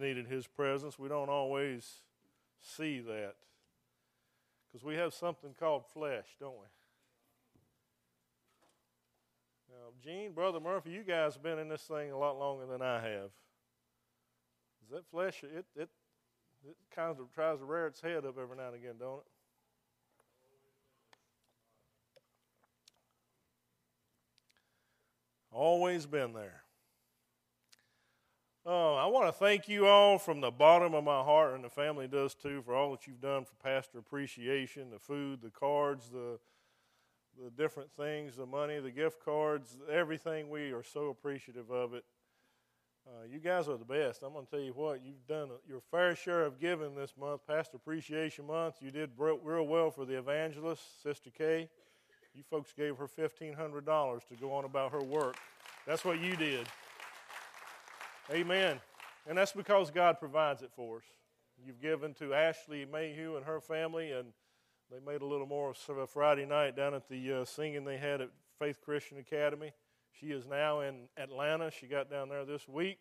needed His presence. We don't always see that because we have something called flesh, don't we? Now, Gene, Brother Murphy, you guys have been in this thing a lot longer than I have. Is that flesh? It it it kind of tries to rear its head up every now and again, don't it? Always been there. Oh, I want to thank you all from the bottom of my heart, and the family does too, for all that you've done for pastor appreciation, the food, the cards, the the different things, the money, the gift cards, everything. We are so appreciative of it. Uh, you guys are the best. I'm going to tell you what, you've done your fair share of giving this month, Pastor Appreciation Month. You did real well for the evangelist, Sister Kay. You folks gave her $1,500 to go on about her work. That's what you did. Amen. And that's because God provides it for us. You've given to Ashley Mayhew and her family, and they made a little more of a Friday night down at the uh, singing they had at Faith Christian Academy. She is now in Atlanta. She got down there this week.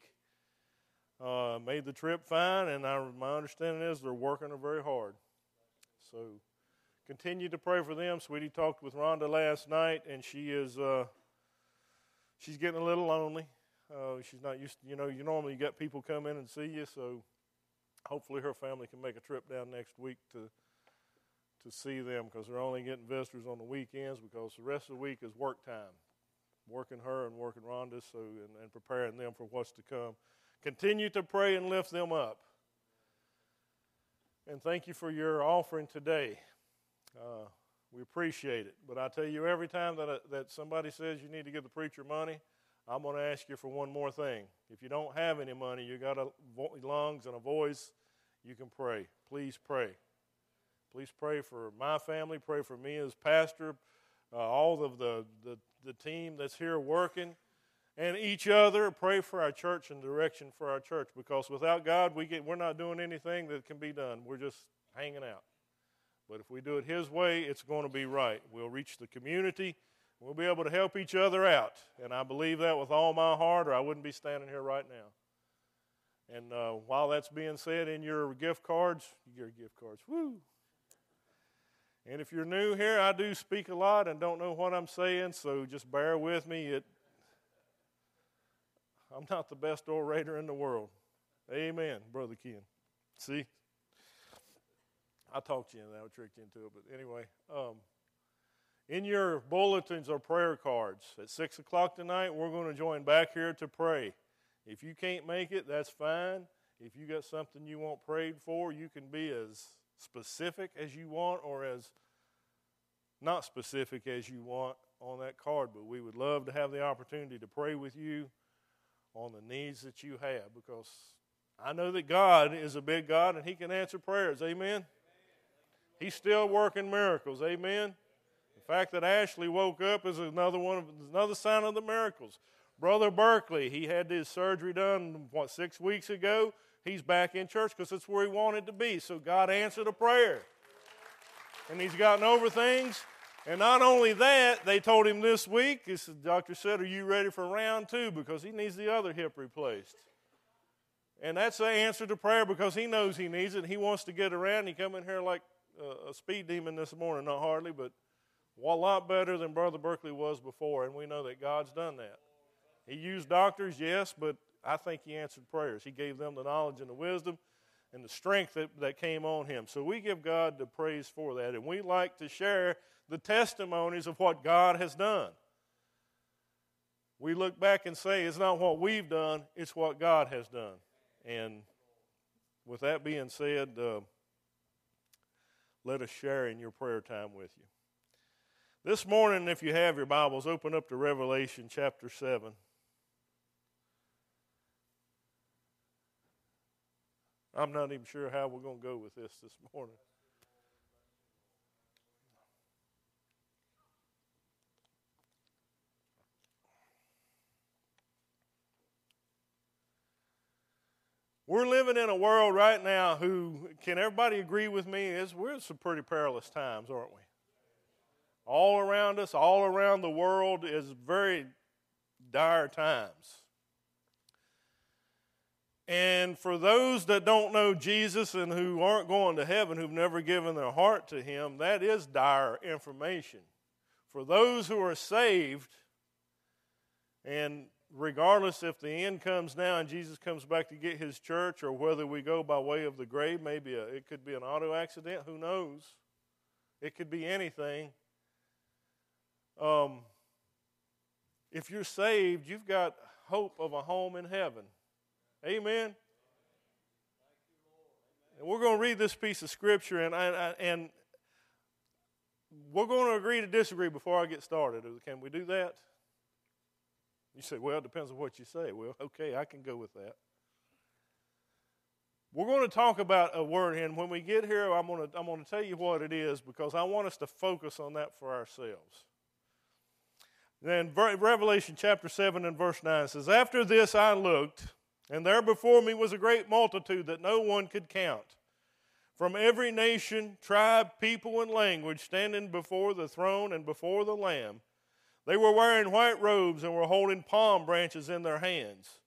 Uh, made the trip fine, and I, my understanding is they're working her very hard. So continue to pray for them. Sweetie talked with Rhonda last night, and she is uh, she's getting a little lonely. Uh, she's not used to, you know, you normally get people come in and see you, so hopefully her family can make a trip down next week to to see them because they're only getting visitors on the weekends because the rest of the week is work time working her and working Rhonda so and, and preparing them for what's to come. Continue to pray and lift them up. And thank you for your offering today. Uh, we appreciate it. But I tell you, every time that, uh, that somebody says you need to give the preacher money, I'm going to ask you for one more thing. If you don't have any money, you got a vo- lungs and a voice, you can pray. Please pray. Please pray for my family. Pray for me as pastor uh, all of the, the, the team that's here working, and each other. Pray for our church and direction for our church because without God, we get, we're not doing anything that can be done. We're just hanging out. But if we do it His way, it's going to be right. We'll reach the community. We'll be able to help each other out. And I believe that with all my heart, or I wouldn't be standing here right now. And uh, while that's being said in your gift cards, your gift cards, woo, and if you're new here, I do speak a lot and don't know what I'm saying, so just bear with me. It, I'm not the best orator in the world. Amen, Brother Ken. See? I talked you into that, I tricked you into it, but anyway. Um, in your bulletins are prayer cards. At 6 o'clock tonight, we're going to join back here to pray. If you can't make it, that's fine. If you got something you want prayed for, you can be as specific as you want or as not specific as you want on that card, but we would love to have the opportunity to pray with you on the needs that you have because I know that God is a big God and He can answer prayers. Amen. He's still working miracles. Amen. Fact that Ashley woke up is another one of another sign of the miracles. Brother Berkeley, he had his surgery done what six weeks ago he's back in church because that's where he wanted to be. So God answered a prayer. And he's gotten over things. And not only that, they told him this week, the doctor said, Are you ready for round two? Because he needs the other hip replaced. And that's the answer to prayer because he knows he needs it. He wants to get around. He come in here like a speed demon this morning, not hardly, but a lot better than Brother Berkeley was before. And we know that God's done that. He used doctors, yes, but I think he answered prayers. He gave them the knowledge and the wisdom and the strength that, that came on him. So we give God the praise for that. And we like to share the testimonies of what God has done. We look back and say, it's not what we've done, it's what God has done. And with that being said, uh, let us share in your prayer time with you. This morning, if you have your Bibles, open up to Revelation chapter 7. I'm not even sure how we're going to go with this this morning. We're living in a world right now who, can everybody agree with me, is we're in some pretty perilous times, aren't we? All around us, all around the world is very dire times. And for those that don't know Jesus and who aren't going to heaven, who've never given their heart to Him, that is dire information. For those who are saved, and regardless if the end comes now and Jesus comes back to get His church, or whether we go by way of the grave, maybe a, it could be an auto accident, who knows? It could be anything. Um, if you're saved, you've got hope of a home in heaven. Amen. And we're going to read this piece of scripture, and, and, and we're going to agree to disagree before I get started. Can we do that? You say, well, it depends on what you say. Well, okay, I can go with that. We're going to talk about a word, and when we get here, I'm going to, I'm going to tell you what it is because I want us to focus on that for ourselves. Then Revelation chapter 7 and verse 9 says, After this I looked, and there before me was a great multitude that no one could count, from every nation, tribe, people, and language, standing before the throne and before the Lamb. They were wearing white robes and were holding palm branches in their hands.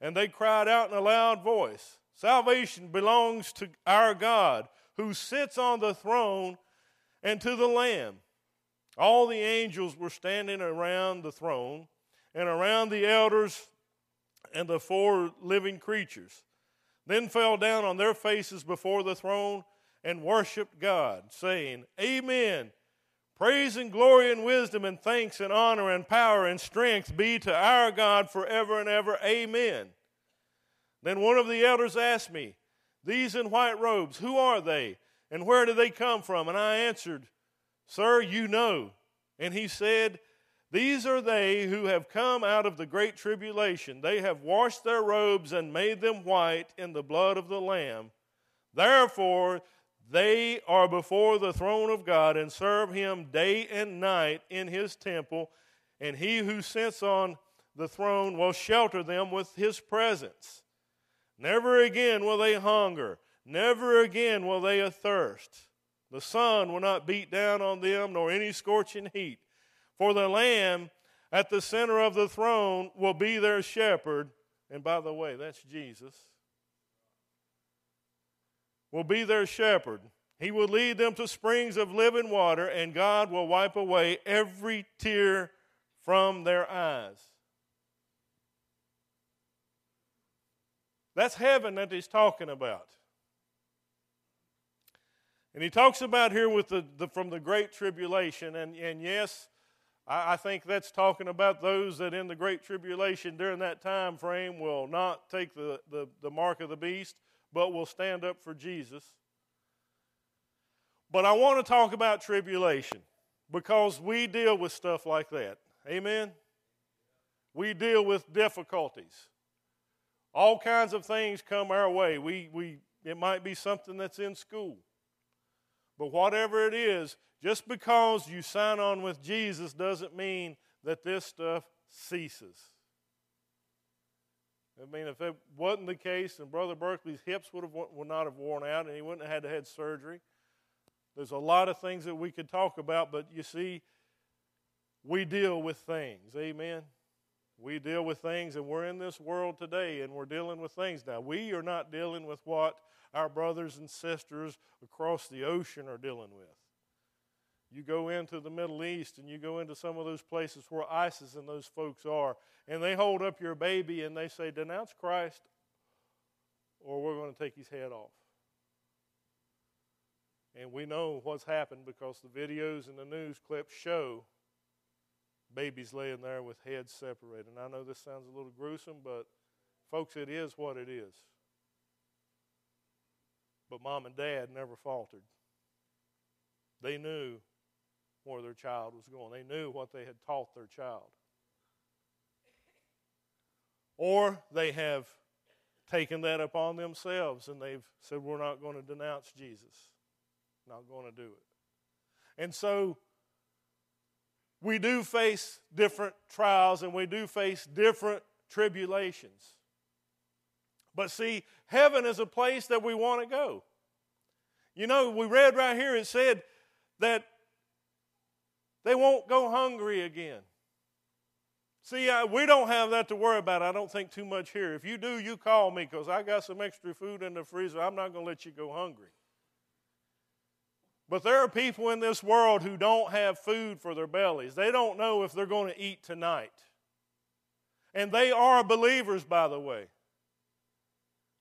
And they cried out in a loud voice Salvation belongs to our God, who sits on the throne, and to the Lamb. All the angels were standing around the throne and around the elders and the four living creatures. Then fell down on their faces before the throne and worshiped God, saying, Amen. Praise and glory and wisdom and thanks and honor and power and strength be to our God forever and ever. Amen. Then one of the elders asked me, These in white robes, who are they? And where do they come from? And I answered, Sir, you know. And he said, These are they who have come out of the great tribulation. They have washed their robes and made them white in the blood of the Lamb. Therefore, they are before the throne of God and serve him day and night in his temple, and he who sits on the throne will shelter them with his presence. Never again will they hunger, never again will they athirst. The sun will not beat down on them, nor any scorching heat. For the Lamb at the center of the throne will be their shepherd. And by the way, that's Jesus. Will be their shepherd. He will lead them to springs of living water, and God will wipe away every tear from their eyes. That's heaven that he's talking about. And he talks about here with the, the from the great tribulation, and, and yes, I, I, think that's talking about those that in the great tribulation during that time frame will not take the, the, the mark of the beast, but will stand up for Jesus. But I want to talk about tribulation because we deal with stuff like that. Amen? We deal with difficulties. All kinds of things come our way. We, we, it might be something that's in school. But whatever it is, just because you sign on with Jesus doesn't mean that this stuff ceases. I mean, if it wasn't the case, then Brother Berkeley's hips would, have, would not have worn out and he wouldn't have had to have surgery. There's a lot of things that we could talk about, but you see, we deal with things. Amen. We deal with things, and we're in this world today, and we're dealing with things. Now, we are not dealing with what our brothers and sisters across the ocean are dealing with. You go into the Middle East and you go into some of those places where ISIS and those folks are, and they hold up your baby and they say, Denounce Christ, or we're going to take his head off. And we know what's happened because the videos and the news clips show babies laying there with heads separated. And I know this sounds a little gruesome, but folks, it is what it is. But mom and dad never faltered. They knew where their child was going, they knew what they had taught their child. Or they have taken that upon themselves and they've said, We're not going to denounce Jesus, not going to do it. And so we do face different trials and we do face different tribulations. But see, heaven is a place that we want to go. You know, we read right here, it said that they won't go hungry again. See, I, we don't have that to worry about. I don't think too much here. If you do, you call me because I got some extra food in the freezer. I'm not going to let you go hungry. But there are people in this world who don't have food for their bellies. They don't know if they're going to eat tonight. And they are believers, by the way,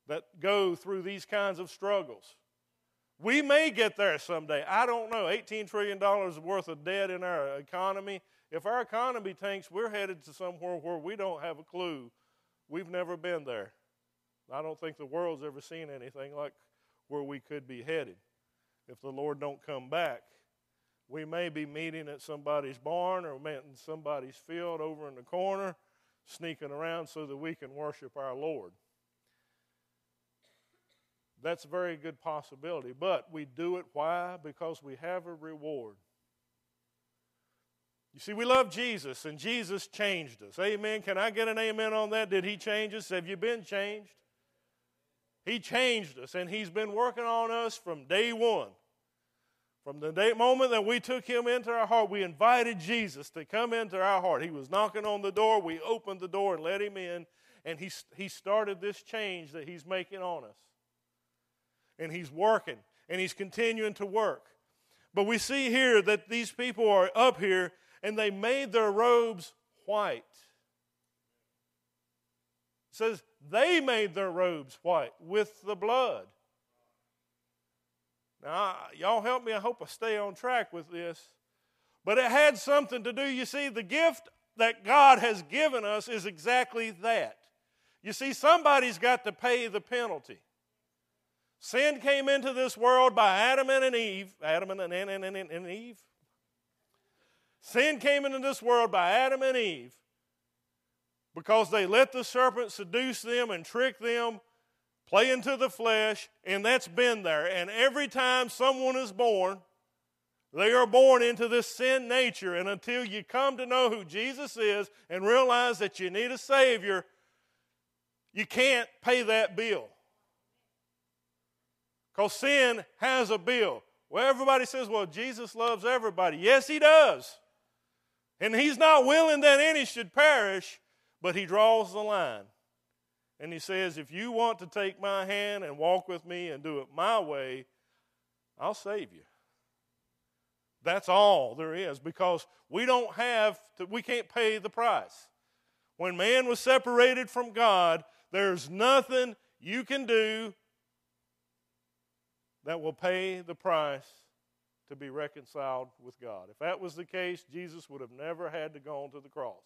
that go through these kinds of struggles. We may get there someday. I don't know. $18 trillion worth of debt in our economy. If our economy tanks, we're headed to somewhere where we don't have a clue. We've never been there. I don't think the world's ever seen anything like where we could be headed if the Lord don't come back. We may be meeting at somebody's barn or meeting somebody's field over in the corner, sneaking around so that we can worship our Lord. That's a very good possibility. But we do it why? Because we have a reward. You see, we love Jesus, and Jesus changed us. Amen. Can I get an amen on that? Did He change us? Have you been changed? He changed us, and He's been working on us from day one. From the day, moment that we took Him into our heart, we invited Jesus to come into our heart. He was knocking on the door. We opened the door and let Him in, and He, he started this change that He's making on us. And He's working, and He's continuing to work. But we see here that these people are up here and they made their robes white. It says they made their robes white with the blood. Now, y'all help me. I hope I stay on track with this. But it had something to do. You see, the gift that God has given us is exactly that. You see, somebody's got to pay the penalty. Sin came into this world by Adam and Eve. Adam and, and, and, and, Eve? Sin came into this world by Adam and Eve because they let the serpent seduce them and trick them, play into the flesh, and that's been there. And every time someone is born, they are born into this sin nature. And until you come to know who Jesus is and realize that you need a Savior, you can't pay that bill. Because sin has a bill. Well, everybody says, well, Jesus loves everybody. Yes, He does. And he's not willing that any should perish, but he draws the line. And he says, If you want to take my hand and walk with me and do it my way, I'll save you. That's all there is because we don't have to, we can't pay the price. When man was separated from God, there's nothing you can do that will pay the price to be reconciled with God. If that was the case, Jesus would have never had to go on to the cross.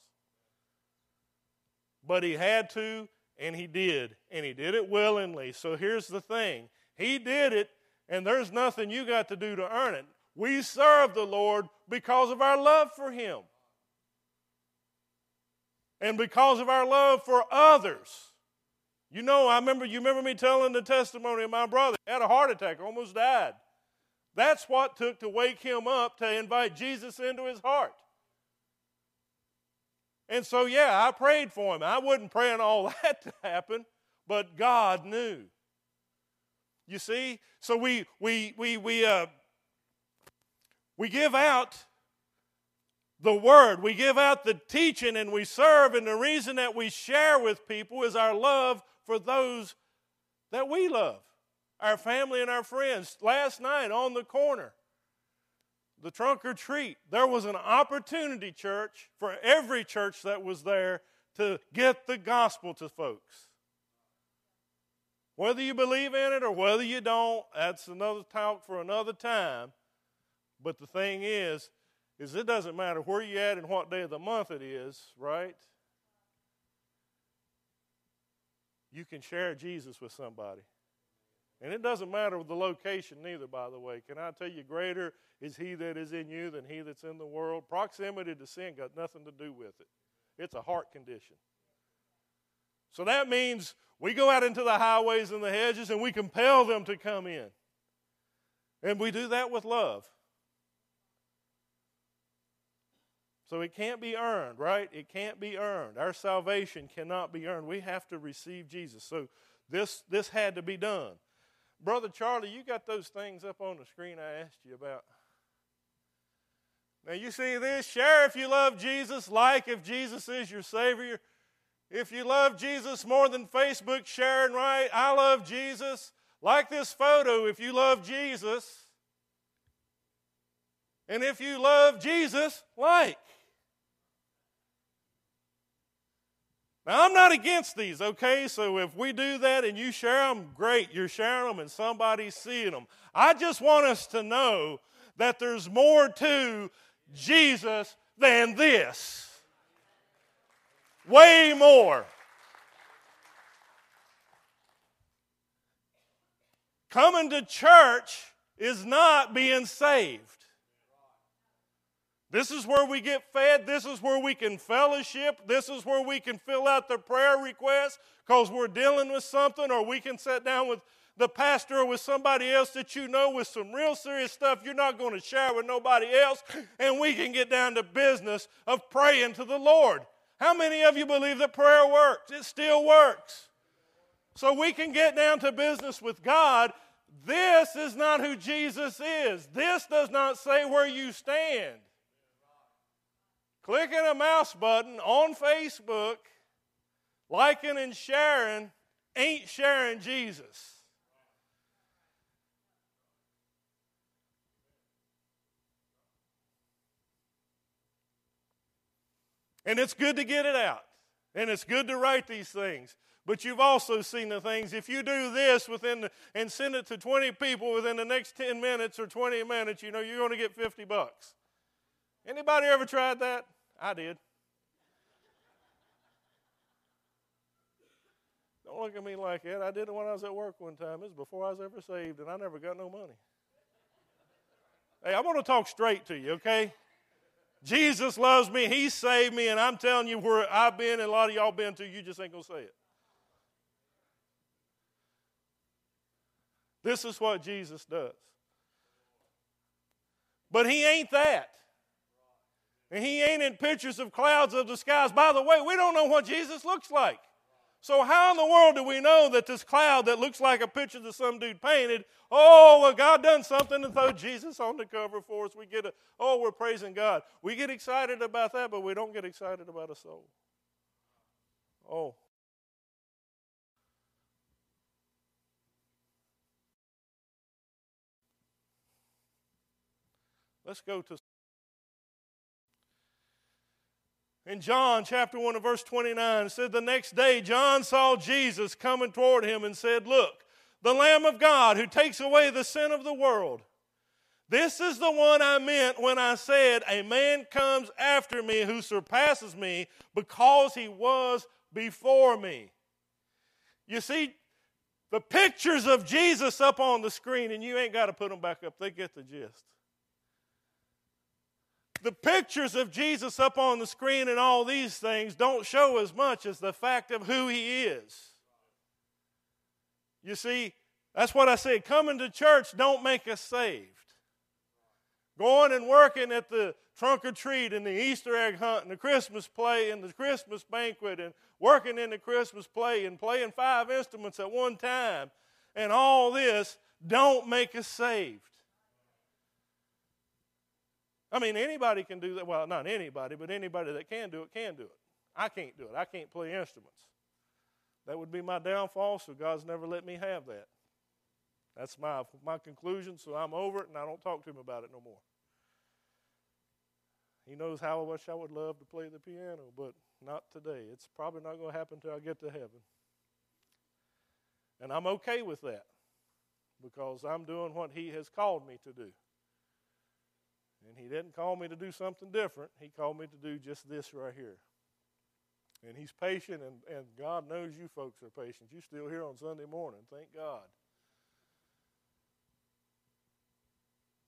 But he had to, and he did, and he did it willingly. So here's the thing He did it, and there's nothing you got to do to earn it. We serve the Lord because of our love for Him. And because of our love for others. You know, I remember you remember me telling the testimony of my brother. He had a heart attack, almost died. That's what took to wake him up to invite Jesus into his heart. And so, yeah, I prayed for him. I wasn't praying all that to happen, but God knew. You see, so we we we we uh, we give out the word, we give out the teaching, and we serve. And the reason that we share with people is our love for those that we love our family and our friends. Last night on the corner, the trunk or treat, there was an opportunity, church, for every church that was there to get the gospel to folks. Whether you believe in it or whether you don't, that's another talk for another time. But the thing is, is it doesn't matter where you're at and what day of the month it is, right? You can share Jesus with somebody. And it doesn't matter with the location neither, by the way. Can I tell you, greater is he that is in you than he that's in the world? Proximity to sin got nothing to do with it, it's a heart condition. So that means we go out into the highways and the hedges and we compel them to come in. And we do that with love. So it can't be earned, right? It can't be earned. Our salvation cannot be earned. We have to receive Jesus. So this, this had to be done. Brother Charlie, you got those things up on the screen I asked you about. Now, you see this? Share if you love Jesus, like if Jesus is your Savior. If you love Jesus more than Facebook, share and write, I love Jesus. Like this photo if you love Jesus. And if you love Jesus, like. Now, I'm not against these, okay? So if we do that and you share them, great. You're sharing them and somebody's seeing them. I just want us to know that there's more to Jesus than this. Way more. Coming to church is not being saved. This is where we get fed. This is where we can fellowship. This is where we can fill out the prayer request because we're dealing with something, or we can sit down with the pastor or with somebody else that you know with some real serious stuff you're not going to share with nobody else, and we can get down to business of praying to the Lord. How many of you believe that prayer works? It still works. So we can get down to business with God. This is not who Jesus is. This does not say where you stand. Clicking a mouse button on Facebook, liking and sharing, ain't sharing Jesus. And it's good to get it out. And it's good to write these things. But you've also seen the things. If you do this within the, and send it to 20 people within the next 10 minutes or 20 minutes, you know you're going to get 50 bucks. Anybody ever tried that? I did. Don't look at me like that. I did it when I was at work one time. It was before I was ever saved, and I never got no money. Hey, I want to talk straight to you, okay? Jesus loves me. He saved me, and I'm telling you where I've been and a lot of y'all been to, you just ain't going to say it. This is what Jesus does. But he ain't that. And he ain't in pictures of clouds of the skies. By the way, we don't know what Jesus looks like. So, how in the world do we know that this cloud that looks like a picture that some dude painted, oh, well, God done something and throw Jesus on the cover for us? We get a, oh, we're praising God. We get excited about that, but we don't get excited about a soul. Oh. Let's go to In John chapter 1 and verse 29, it said, The next day John saw Jesus coming toward him and said, Look, the Lamb of God who takes away the sin of the world. This is the one I meant when I said, A man comes after me who surpasses me because he was before me. You see, the pictures of Jesus up on the screen, and you ain't got to put them back up, they get the gist the pictures of Jesus up on the screen and all these things don't show as much as the fact of who he is. You see, that's what I said. Coming to church don't make us saved. Going and working at the trunk or treat and the Easter egg hunt and the Christmas play and the Christmas banquet and working in the Christmas play and playing five instruments at one time and all this don't make us saved. I mean, anybody can do that. Well, not anybody, but anybody that can do it can do it. I can't do it. I can't play instruments. That would be my downfall, so God's never let me have that. That's my, my conclusion, so I'm over it and I don't talk to him about it no more. He knows how much I would love to play the piano, but not today. It's probably not going to happen until I get to heaven. And I'm okay with that because I'm doing what He has called me to do. And he didn't call me to do something different. He called me to do just this right here. And he's patient, and, and God knows you folks are patient. You're still here on Sunday morning. Thank God.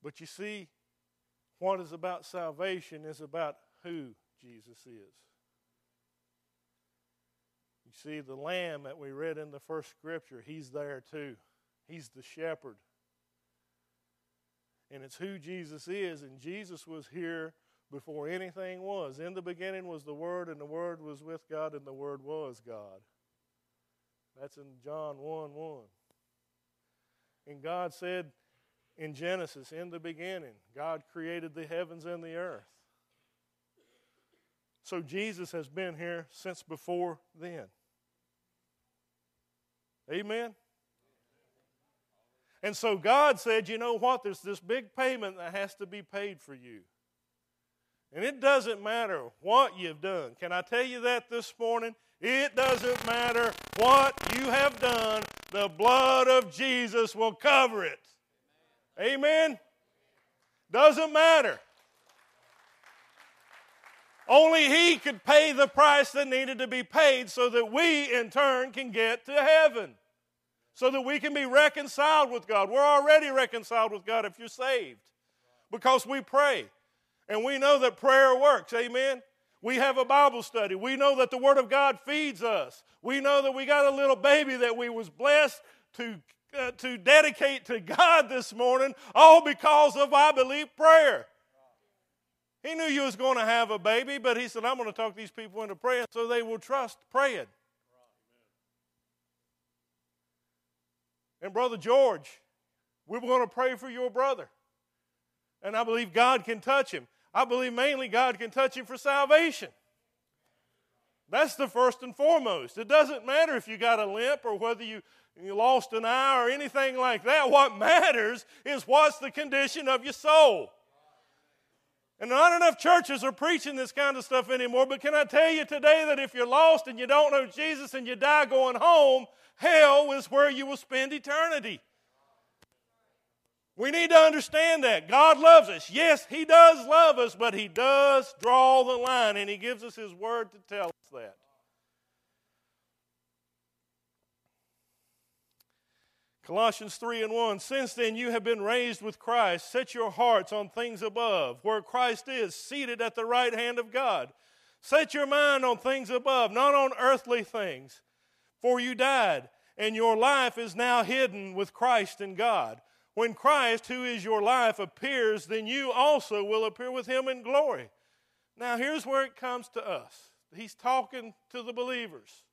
But you see, what is about salvation is about who Jesus is. You see, the lamb that we read in the first scripture, he's there too. He's the shepherd and it's who Jesus is. And Jesus was here before anything was. In the beginning was the Word, and the Word was with God, and the Word was God. That's in John 1 1. And God said, in Genesis, in the beginning, God created the heavens and the earth. So Jesus has been here since before then. Amen? And so God said, you know what? There's this big payment that has to be paid for you. And it doesn't matter what you've done. Can I tell you that this morning? It doesn't matter what you have done, the blood of Jesus will cover it. Amen? Doesn't matter. Only He could pay the price that needed to be paid so that we, in turn, can get to heaven. So that we can be reconciled with God. We're already reconciled with God if you're saved because we pray. And we know that prayer works. Amen. We have a Bible study. We know that the Word of God feeds us. We know that we got a little baby that we was blessed to, uh, to dedicate to God this morning, all because of, I believe, prayer. He knew you was going to have a baby, but he said, I'm going to talk these people into praying so they will trust praying. And Brother George, we're going to pray for your brother. And I believe God can touch him. I believe mainly God can touch him for salvation. That's the first and foremost. It doesn't matter if you got a limp or whether you, you lost an eye or anything like that. What matters is what's the condition of your soul. And not enough churches are preaching this kind of stuff anymore, but can I tell you today that if you're lost and you don't know Jesus and you die going home, hell is where you will spend eternity. We need to understand that. God loves us. Yes, He does love us, but He does draw the line, and He gives us His word to tell us that. Colossians 3 and 1 Since then you have been raised with Christ, set your hearts on things above, where Christ is, seated at the right hand of God. Set your mind on things above, not on earthly things. For you died, and your life is now hidden with Christ in God. When Christ, who is your life, appears, then you also will appear with him in glory. Now, here's where it comes to us. He's talking to the believers.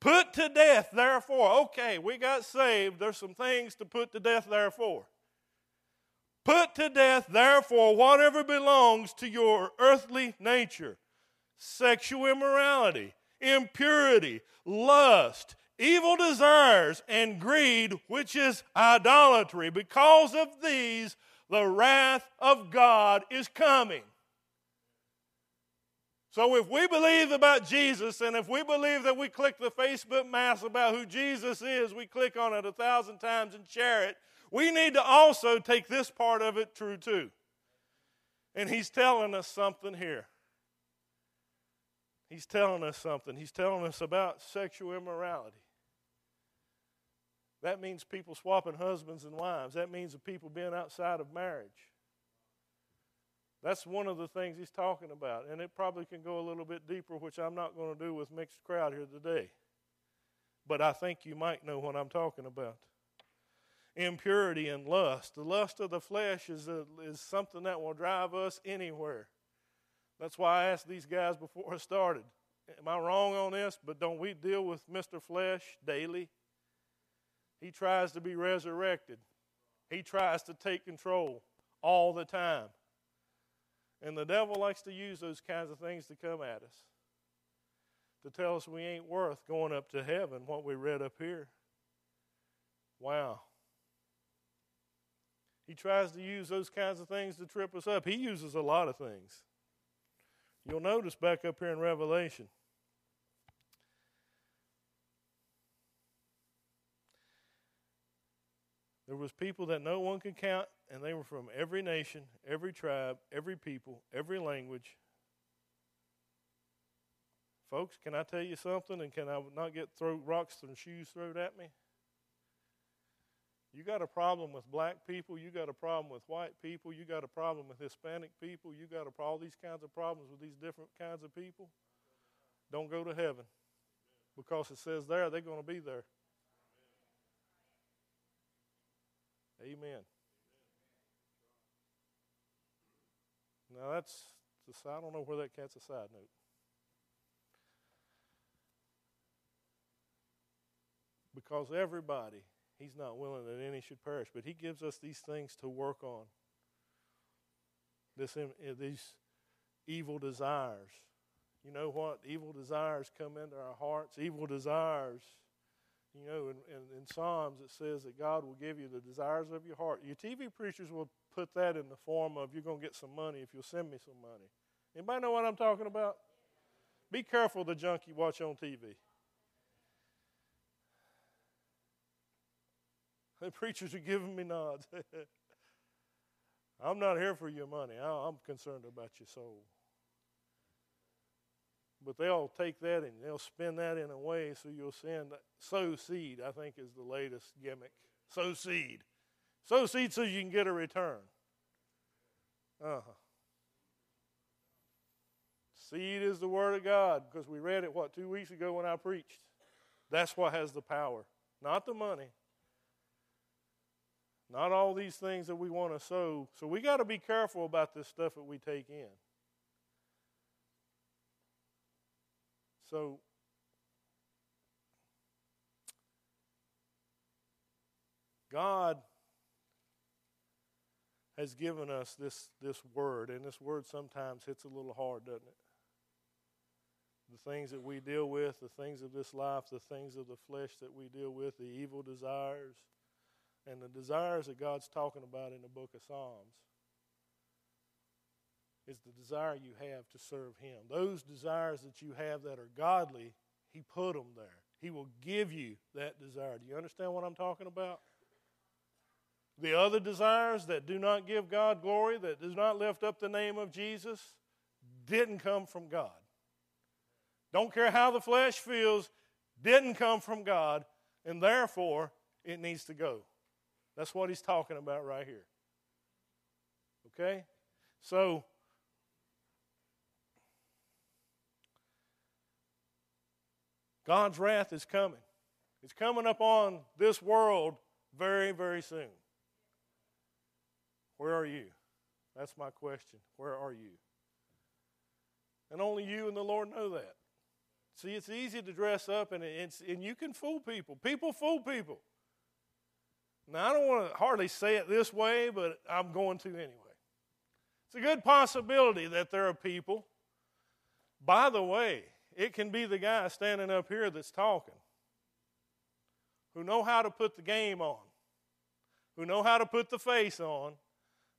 Put to death, therefore. Okay, we got saved. There's some things to put to death, therefore. Put to death, therefore, whatever belongs to your earthly nature sexual immorality, impurity, lust, evil desires, and greed, which is idolatry. Because of these, the wrath of God is coming. So if we believe about Jesus and if we believe that we click the Facebook mass about who Jesus is, we click on it a thousand times and share it, we need to also take this part of it true too. And he's telling us something here. He's telling us something. He's telling us about sexual immorality. That means people swapping husbands and wives. That means the people being outside of marriage. That's one of the things he's talking about. And it probably can go a little bit deeper, which I'm not going to do with mixed crowd here today. But I think you might know what I'm talking about. Impurity and lust. The lust of the flesh is, a, is something that will drive us anywhere. That's why I asked these guys before I started Am I wrong on this? But don't we deal with Mr. Flesh daily? He tries to be resurrected, he tries to take control all the time. And the devil likes to use those kinds of things to come at us, to tell us we ain't worth going up to heaven, what we read up here. Wow. He tries to use those kinds of things to trip us up. He uses a lot of things. You'll notice back up here in Revelation. There was people that no one could count and they were from every nation, every tribe, every people, every language. Folks, can I tell you something and can I not get throw rocks and shoes thrown at me? You got a problem with black people, you got a problem with white people, you got a problem with Hispanic people, you got all these kinds of problems with these different kinds of people. Don't go to heaven because it says there they're going to be there. Amen. Now that's I don't know where that cat's a side note. Because everybody He's not willing that any should perish, but He gives us these things to work on. This, eh, these evil desires. You know what? Evil desires come into our hearts. Evil desires, you know, in, in, in Psalms it says that God will give you the desires of your heart. Your TV preachers will put that in the form of you're going to get some money if you'll send me some money. Anybody know what I'm talking about? Be careful the junk you watch on TV. The preachers are giving me nods. I'm not here for your money. I'm concerned about your soul. But they'll take that and they'll spin that in a way so you'll send sow seed, I think is the latest gimmick. Sow seed. Sow seed so you can get a return. Uh huh. Seed is the Word of God because we read it, what, two weeks ago when I preached. That's what has the power, not the money. Not all these things that we want to sow. So we got to be careful about this stuff that we take in. So God has given us this, this word, and this word sometimes hits a little hard, doesn't it? The things that we deal with, the things of this life, the things of the flesh that we deal with, the evil desires, and the desires that God's talking about in the book of Psalms is the desire you have to serve Him. Those desires that you have that are godly, He put them there. He will give you that desire. Do you understand what I'm talking about? The other desires that do not give God glory, that does not lift up the name of Jesus, didn't come from God. Don't care how the flesh feels, didn't come from God, and therefore it needs to go. That's what he's talking about right here. Okay? So, God's wrath is coming. It's coming upon this world very, very soon. Where are you? That's my question. Where are you? And only you and the Lord know that. See, it's easy to dress up and, it's, and you can fool people. People fool people. Now, I don't want to hardly say it this way, but I'm going to anyway. It's a good possibility that there are people. By the way, it can be the guy standing up here that's talking who know how to put the game on, who know how to put the face on.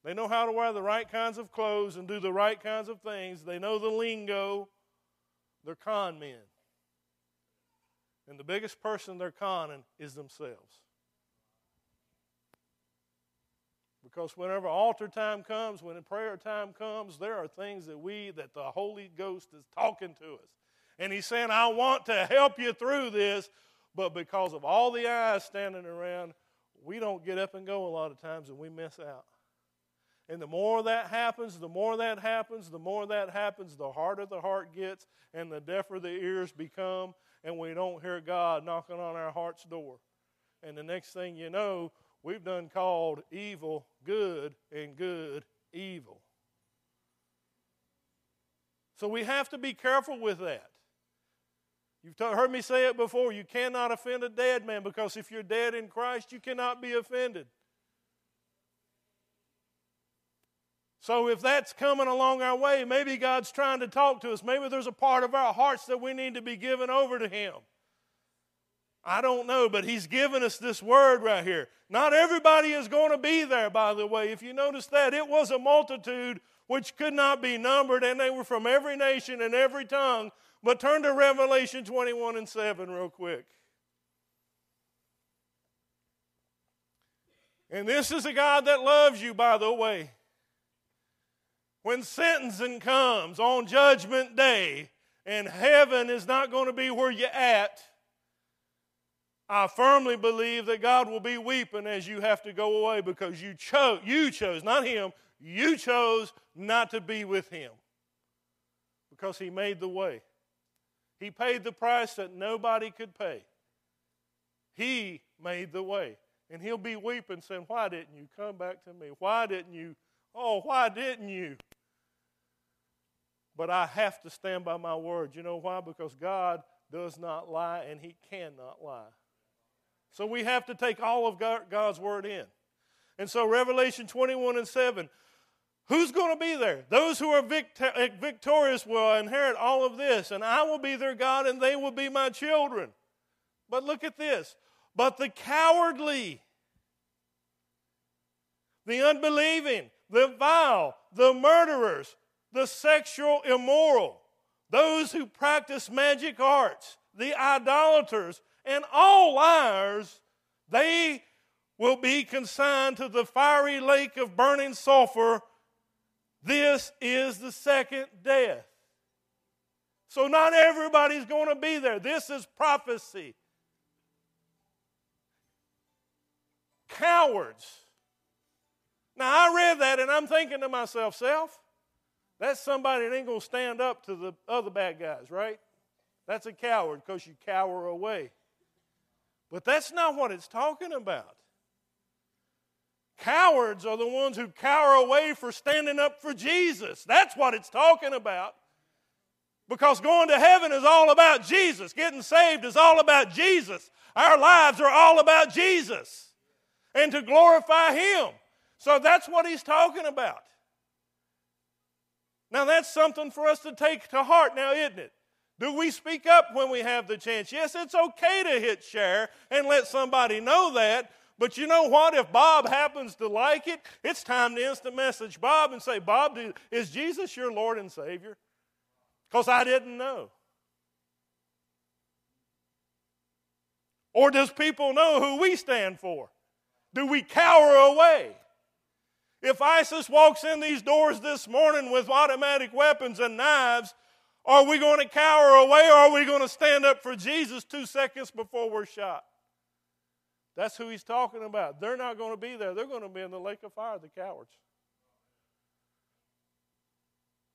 They know how to wear the right kinds of clothes and do the right kinds of things. They know the lingo. They're con men. And the biggest person they're conning is themselves. Because whenever altar time comes, when prayer time comes, there are things that we, that the Holy Ghost is talking to us. And He's saying, I want to help you through this, but because of all the eyes standing around, we don't get up and go a lot of times and we miss out. And the more that happens, the more that happens, the more that happens, the harder the heart gets and the deafer the ears become, and we don't hear God knocking on our heart's door. And the next thing you know, we've done called evil good and good evil. So we have to be careful with that. You've heard me say it before. You cannot offend a dead man because if you're dead in Christ, you cannot be offended. So if that's coming along our way, maybe God's trying to talk to us. Maybe there's a part of our hearts that we need to be given over to Him. I don't know, but he's given us this word right here. Not everybody is going to be there, by the way. If you notice that, it was a multitude which could not be numbered, and they were from every nation and every tongue. But turn to Revelation 21 and 7 real quick. And this is a God that loves you, by the way. When sentencing comes on Judgment Day, and heaven is not going to be where you're at, I firmly believe that God will be weeping as you have to go away because you chose, you chose, not Him, you chose not to be with Him because He made the way. He paid the price that nobody could pay. He made the way. And He'll be weeping, saying, Why didn't you come back to me? Why didn't you? Oh, why didn't you? But I have to stand by my word. You know why? Because God does not lie and He cannot lie. So we have to take all of God's word in. And so, Revelation 21 and 7, who's going to be there? Those who are victorious will inherit all of this, and I will be their God, and they will be my children. But look at this. But the cowardly, the unbelieving, the vile, the murderers, the sexual immoral, those who practice magic arts, the idolaters, and all liars, they will be consigned to the fiery lake of burning sulfur. This is the second death. So, not everybody's going to be there. This is prophecy. Cowards. Now, I read that and I'm thinking to myself, self, that's somebody that ain't going to stand up to the other bad guys, right? That's a coward because you cower away. But that's not what it's talking about. Cowards are the ones who cower away for standing up for Jesus. That's what it's talking about. Because going to heaven is all about Jesus. Getting saved is all about Jesus. Our lives are all about Jesus and to glorify Him. So that's what He's talking about. Now, that's something for us to take to heart now, isn't it? Do we speak up when we have the chance? Yes, it's okay to hit share and let somebody know that. But you know what? If Bob happens to like it, it's time to instant message Bob and say, Bob, is Jesus your Lord and Savior? Because I didn't know. Or does people know who we stand for? Do we cower away? If ISIS walks in these doors this morning with automatic weapons and knives, are we going to cower away or are we going to stand up for Jesus two seconds before we're shot? That's who he's talking about. They're not going to be there. They're going to be in the lake of fire, the cowards.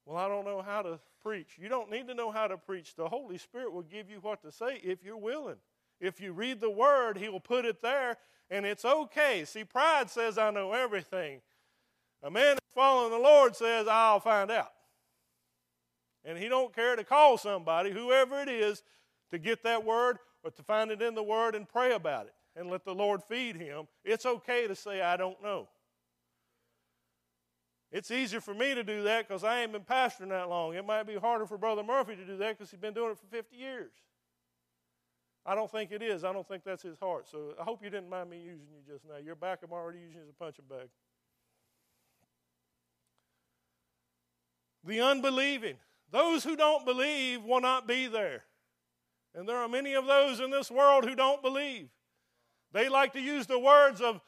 Well, I don't know how to preach. You don't need to know how to preach. The Holy Spirit will give you what to say if you're willing. If you read the Word, He will put it there, and it's okay. See, pride says, I know everything. A man that's following the Lord says, I'll find out and he don't care to call somebody, whoever it is, to get that word or to find it in the word and pray about it and let the Lord feed him, it's okay to say, I don't know. It's easier for me to do that because I ain't been pastoring that long. It might be harder for Brother Murphy to do that because he's been doing it for 50 years. I don't think it is. I don't think that's his heart. So I hope you didn't mind me using you just now. Your back, I'm already using you as a punching bag. The unbelieving. Those who don't believe will not be there. And there are many of those in this world who don't believe. They like to use the words of,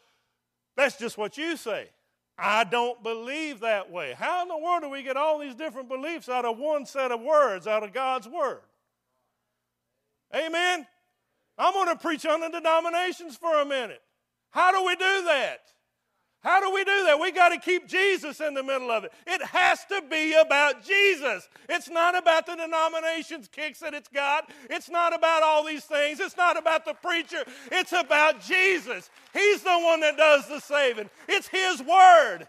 that's just what you say. I don't believe that way. How in the world do we get all these different beliefs out of one set of words, out of God's Word? Amen? I'm going to preach on the denominations for a minute. How do we do that? How do we do that? We got to keep Jesus in the middle of it. It has to be about Jesus. It's not about the denomination's kicks that it's got. It's not about all these things. It's not about the preacher. It's about Jesus. He's the one that does the saving. It's His Word.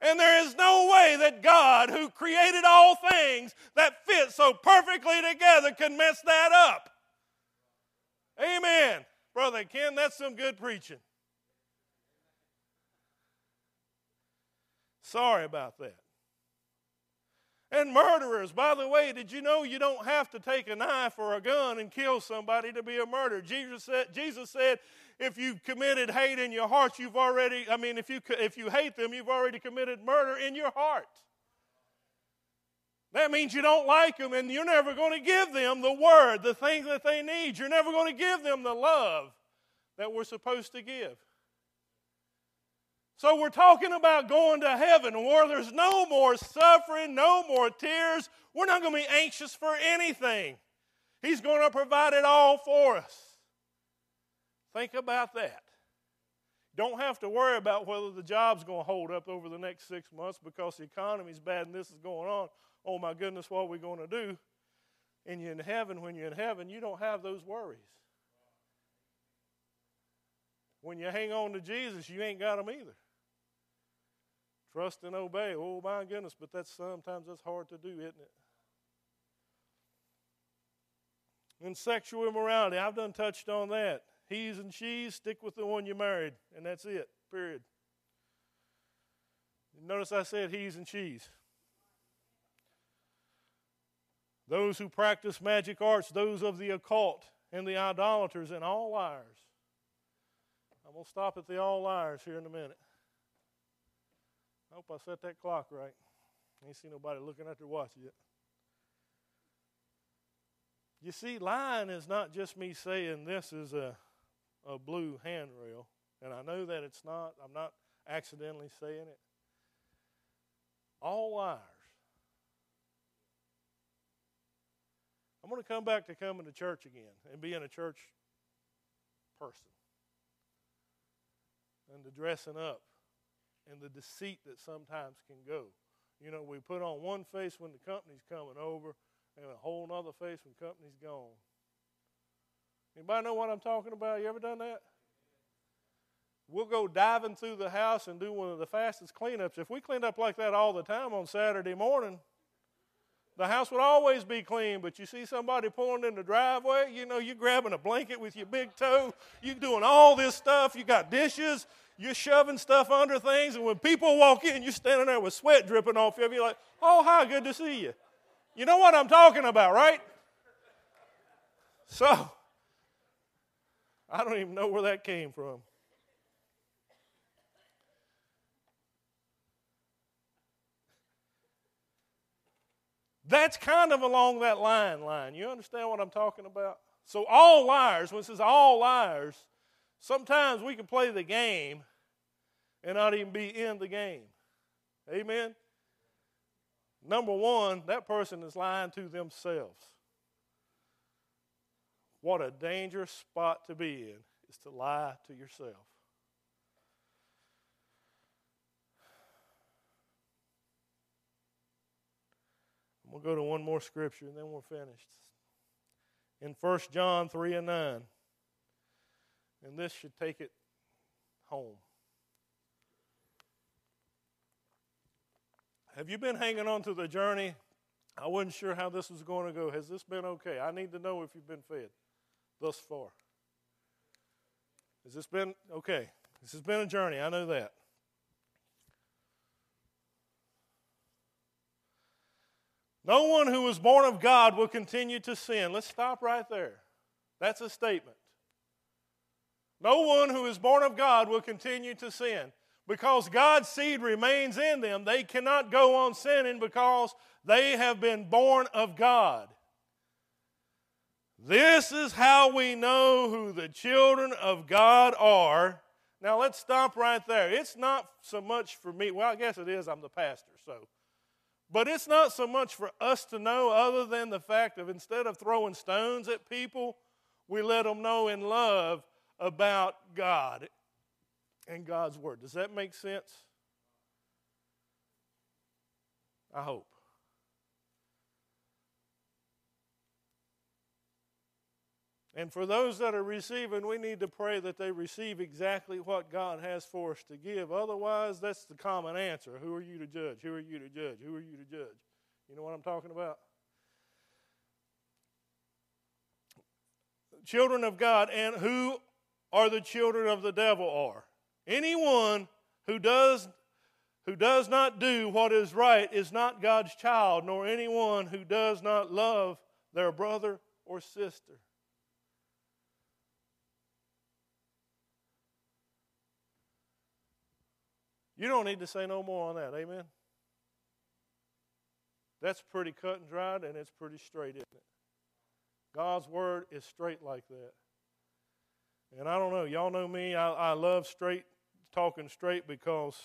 And there is no way that God, who created all things that fit so perfectly together, can mess that up. Amen. Brother Ken, that's some good preaching. Sorry about that. And murderers, by the way, did you know you don't have to take a knife or a gun and kill somebody to be a murderer? Jesus said, Jesus said if you've committed hate in your heart, you've already, I mean, if you, if you hate them, you've already committed murder in your heart. That means you don't like them and you're never going to give them the word, the thing that they need. You're never going to give them the love that we're supposed to give. So we're talking about going to heaven where there's no more suffering, no more tears. We're not going to be anxious for anything. He's going to provide it all for us. Think about that. Don't have to worry about whether the job's going to hold up over the next six months because the economy's bad and this is going on. Oh my goodness, what are we going to do? And you're in heaven, when you're in heaven, you don't have those worries. When you hang on to Jesus, you ain't got them either. Trust and obey. Oh my goodness, but that's sometimes that's hard to do, isn't it? And sexual immorality, I've done touched on that. he's and she's, stick with the one you married, and that's it, period. Notice I said he's and she's. Those who practice magic arts, those of the occult, and the idolaters, and all liars. I'm going to stop at the all liars here in a minute. I hope I set that clock right. Ain't seen nobody looking at their watch yet. You see, lying is not just me saying this is a, a blue handrail, and I know that it's not. I'm not accidentally saying it. All liars. I'm going to come back to coming to church again and being a church person and the dressing up and the deceit that sometimes can go. You know, we put on one face when the company's coming over and a whole other face when company's gone. Anybody know what I'm talking about? You ever done that? We'll go diving through the house and do one of the fastest cleanups. If we cleaned up like that all the time on Saturday morning, the house would always be clean, but you see somebody pulling in the driveway, you know, you're grabbing a blanket with your big toe, you're doing all this stuff, you got dishes, you're shoving stuff under things, and when people walk in, you're standing there with sweat dripping off you, you're like, oh, hi, good to see you. You know what I'm talking about, right? So, I don't even know where that came from. That's kind of along that line line. You understand what I'm talking about? So all liars, when it says all liars, sometimes we can play the game and not even be in the game. Amen? Number one, that person is lying to themselves. What a dangerous spot to be in is to lie to yourself. We'll go to one more scripture and then we're finished. In 1 John 3 and 9. And this should take it home. Have you been hanging on to the journey? I wasn't sure how this was going to go. Has this been okay? I need to know if you've been fed thus far. Has this been okay? This has been a journey. I know that. No one who is born of God will continue to sin. Let's stop right there. That's a statement. No one who is born of God will continue to sin. Because God's seed remains in them, they cannot go on sinning because they have been born of God. This is how we know who the children of God are. Now let's stop right there. It's not so much for me. Well, I guess it is. I'm the pastor, so but it's not so much for us to know, other than the fact of instead of throwing stones at people, we let them know in love about God and God's Word. Does that make sense? I hope. And for those that are receiving, we need to pray that they receive exactly what God has for us to give. Otherwise, that's the common answer. Who are you to judge? Who are you to judge? Who are you to judge? You know what I'm talking about? Children of God, and who are the children of the devil are. Anyone who does who does not do what is right is not God's child, nor anyone who does not love their brother or sister. You don't need to say no more on that. Amen? That's pretty cut and dried, and it's pretty straight, isn't it? God's word is straight like that. And I don't know, y'all know me, I, I love straight, talking straight because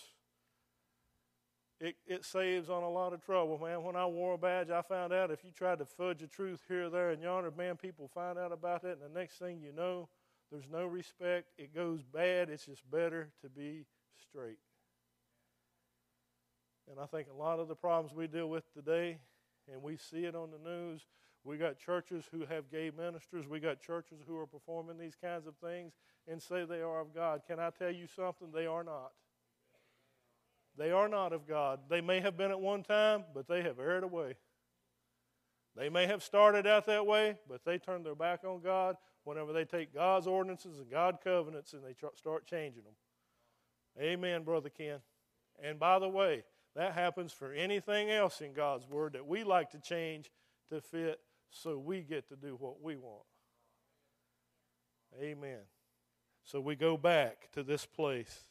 it, it saves on a lot of trouble, man. When I wore a badge, I found out if you tried to fudge the truth here, there, and yonder, man, people find out about that, and the next thing you know, there's no respect. It goes bad. It's just better to be straight. And I think a lot of the problems we deal with today, and we see it on the news, we got churches who have gay ministers, we got churches who are performing these kinds of things and say they are of God. Can I tell you something? They are not. They are not of God. They may have been at one time, but they have erred away. They may have started out that way, but they turned their back on God whenever they take God's ordinances and God's covenants and they tr- start changing them. Amen, Brother Ken. And by the way, that happens for anything else in God's Word that we like to change to fit so we get to do what we want. Amen. So we go back to this place.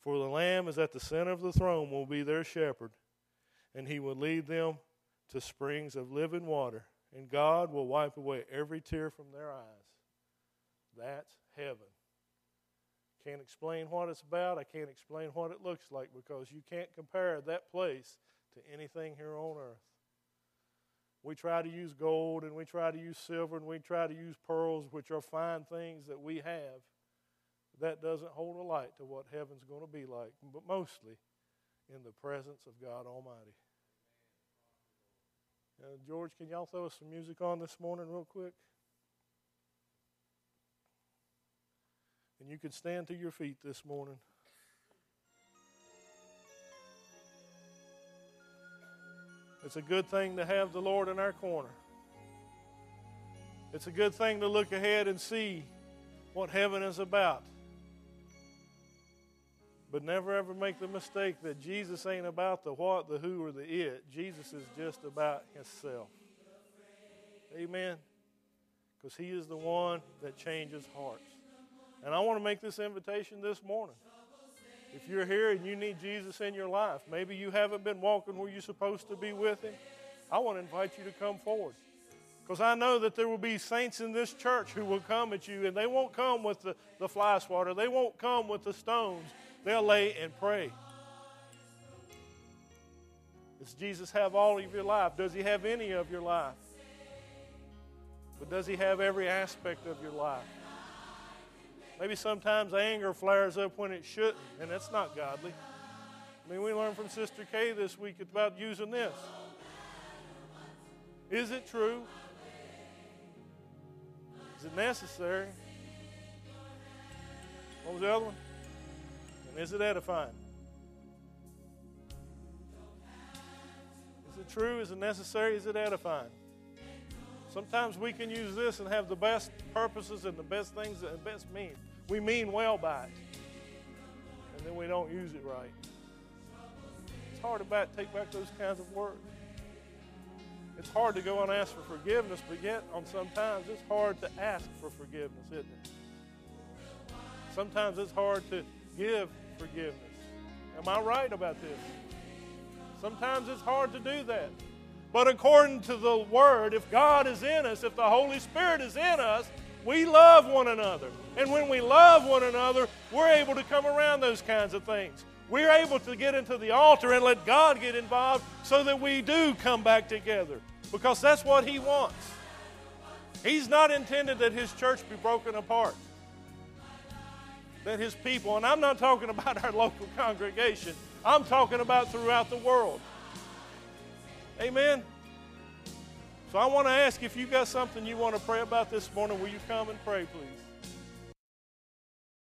For the Lamb is at the center of the throne, will be their shepherd, and he will lead them to springs of living water, and God will wipe away every tear from their eyes. That's heaven. Can't explain what it's about. I can't explain what it looks like because you can't compare that place to anything here on earth. We try to use gold and we try to use silver and we try to use pearls, which are fine things that we have. That doesn't hold a light to what heaven's going to be like, but mostly in the presence of God Almighty. Uh, George, can y'all throw us some music on this morning, real quick? And you can stand to your feet this morning. It's a good thing to have the Lord in our corner. It's a good thing to look ahead and see what heaven is about. But never ever make the mistake that Jesus ain't about the what, the who, or the it. Jesus is just about himself. Amen? Because he is the one that changes hearts. And I want to make this invitation this morning. If you're here and you need Jesus in your life, maybe you haven't been walking where you're supposed to be with Him, I want to invite you to come forward. Because I know that there will be saints in this church who will come at you, and they won't come with the, the fly swatter, they won't come with the stones. They'll lay and pray. Does Jesus have all of your life? Does He have any of your life? But does He have every aspect of your life? Maybe sometimes anger flares up when it shouldn't, and that's not godly. I mean, we learned from Sister Kay this week about using this. Is it true? Is it necessary? What was the other one? And is it edifying? Is it true? Is it necessary? Is it edifying? Sometimes we can use this and have the best purposes and the best things and the best means. We mean well by it, and then we don't use it right. It's hard to take back those kinds of words. It's hard to go and ask for forgiveness, but yet, on sometimes it's hard to ask for forgiveness, isn't it? Sometimes it's hard to give forgiveness. Am I right about this? Sometimes it's hard to do that. But according to the Word, if God is in us, if the Holy Spirit is in us, we love one another. And when we love one another, we're able to come around those kinds of things. We're able to get into the altar and let God get involved so that we do come back together because that's what He wants. He's not intended that His church be broken apart. That His people, and I'm not talking about our local congregation, I'm talking about throughout the world. Amen. So I want to ask if you've got something you want to pray about this morning, will you come and pray, please?